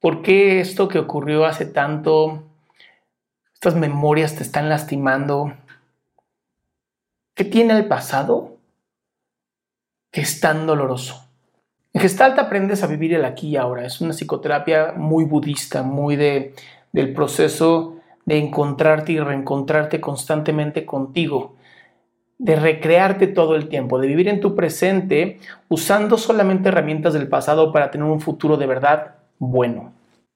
¿Por qué esto que ocurrió hace tanto, estas memorias te están lastimando? ¿Qué tiene el pasado que es tan doloroso? En Gestalt aprendes a vivir el aquí y ahora. Es una psicoterapia muy budista, muy de, del proceso de encontrarte y reencontrarte constantemente contigo, de recrearte todo el tiempo, de vivir en tu presente usando solamente herramientas del pasado para tener un futuro de verdad bueno.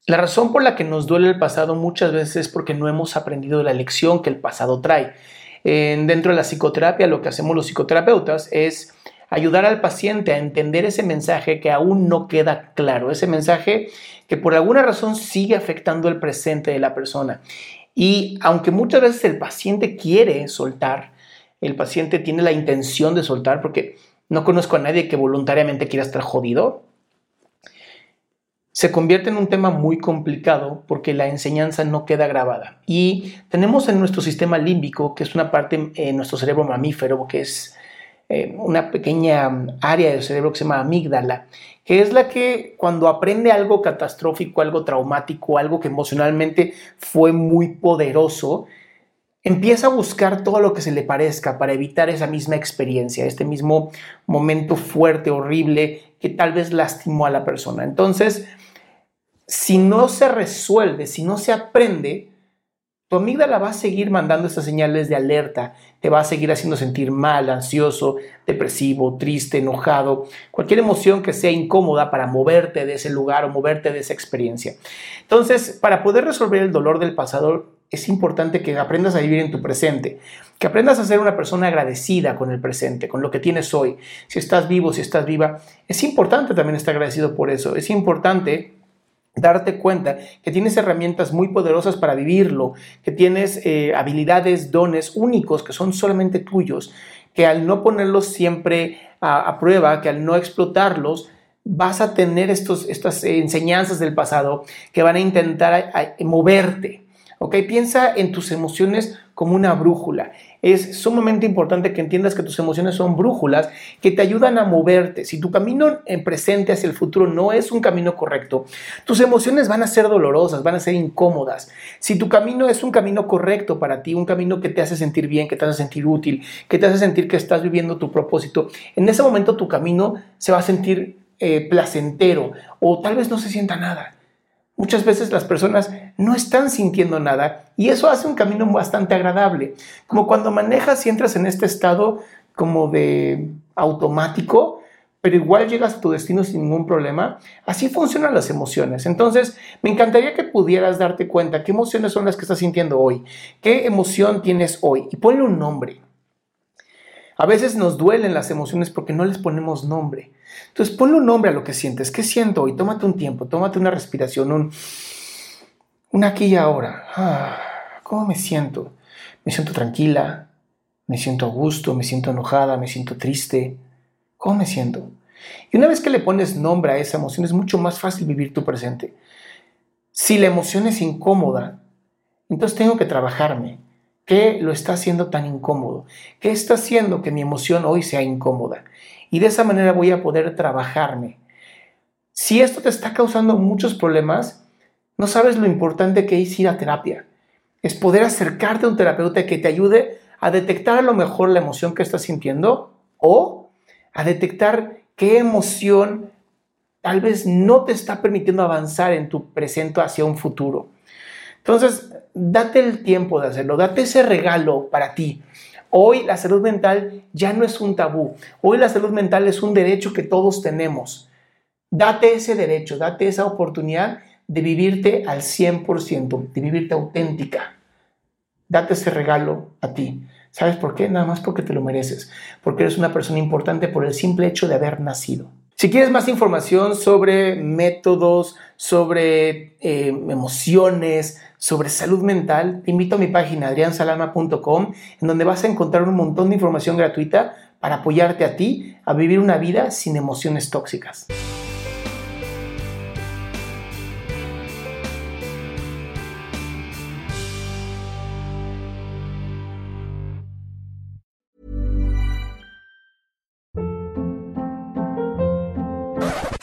La razón por la que nos duele el pasado muchas veces es porque no hemos aprendido la lección que el pasado trae. dentro de la psicoterapia lo que hacemos los psicoterapeutas es ayudar al paciente a entender ese mensaje que aún no queda claro, ese mensaje que por alguna razón sigue afectando el presente de la persona. Y aunque muchas veces el paciente quiere soltar, el paciente tiene la intención de soltar, porque no conozco a nadie que voluntariamente quiera estar jodido, se convierte en un tema muy complicado porque la enseñanza no queda grabada. Y tenemos en nuestro sistema límbico, que es una parte en nuestro cerebro mamífero, que es eh, una pequeña área del cerebro que se llama amígdala, que es la que cuando aprende algo catastrófico, algo traumático, algo que emocionalmente fue muy poderoso, empieza a buscar todo lo que se le parezca para evitar esa misma experiencia, este mismo momento fuerte, horrible, que tal vez lastimó a la persona. Entonces, si no se resuelve, si no se aprende, tu amígdala va a seguir mandando estas señales de alerta, te va a seguir haciendo sentir mal, ansioso, depresivo, triste, enojado, cualquier emoción que sea incómoda para moverte de ese lugar o moverte de esa experiencia. Entonces, para poder resolver el dolor del pasado, es importante que aprendas a vivir en tu presente, que aprendas a ser una persona agradecida con el presente, con lo que tienes hoy. Si estás vivo, si estás viva, es importante también estar agradecido por eso. Es importante darte cuenta que tienes herramientas muy poderosas para vivirlo, que tienes eh, habilidades, dones únicos que son solamente tuyos, que al no ponerlos siempre a, prueba, que al no explotarlos, vas a tener estos, estas enseñanzas del pasado que van a intentar moverte. ¿Ok? Piensa en tus emociones como una brújula. Es sumamente importante que entiendas que tus emociones son brújulas que te ayudan a moverte. Si tu camino en presente hacia el futuro no es un camino correcto, tus emociones van a ser dolorosas, van a ser incómodas. Si tu camino es un camino correcto para ti, un camino que te hace sentir bien, que te hace sentir útil, que te hace sentir que estás viviendo tu propósito, en ese momento tu camino se va a sentir eh, placentero o tal vez no se sienta nada. Muchas veces las personas no están sintiendo nada y eso hace un camino bastante agradable. Como cuando manejas y entras en este estado como de automático, pero igual llegas a tu destino sin ningún problema. Así funcionan las emociones. Entonces, me encantaría que pudieras darte cuenta qué emociones son las que estás sintiendo hoy, qué emoción tienes hoy y ponle un nombre. A veces nos duelen las emociones porque no les ponemos nombre. Entonces ponle un nombre a lo que sientes. ¿Qué siento hoy? Tómate un tiempo, tómate una respiración, un, un aquí y ahora. Ah, ¿Cómo me siento? Me siento tranquila, me siento a gusto, me siento enojada, me siento triste. ¿Cómo me siento? Y una vez que le pones nombre a esa emoción es mucho más fácil vivir tu presente. Si la emoción es incómoda, entonces tengo que trabajarme ¿Qué lo está haciendo tan incómodo? ¿Qué está haciendo que mi emoción hoy sea incómoda? Y de esa manera voy a poder trabajarme. Si esto te está causando muchos problemas, no sabes lo importante que es ir a terapia. Es poder acercarte a un terapeuta que te ayude a detectar a lo mejor la emoción que estás sintiendo o a detectar qué emoción tal vez no te está permitiendo avanzar en tu presente hacia un futuro. Entonces, date el tiempo de hacerlo, date ese regalo para ti. Hoy la salud mental ya no es un tabú, hoy la salud mental es un derecho que todos tenemos. Date ese derecho, date esa oportunidad de vivirte al 100%, de vivirte auténtica. Date ese regalo a ti. ¿Sabes por qué? Nada más porque te lo mereces, porque eres una persona importante por el simple hecho de haber nacido. Si quieres más información sobre métodos, sobre eh, emociones, sobre salud mental, te invito a mi página adriansalama.com, en donde vas a encontrar un montón de información gratuita para apoyarte a ti a vivir una vida sin emociones tóxicas.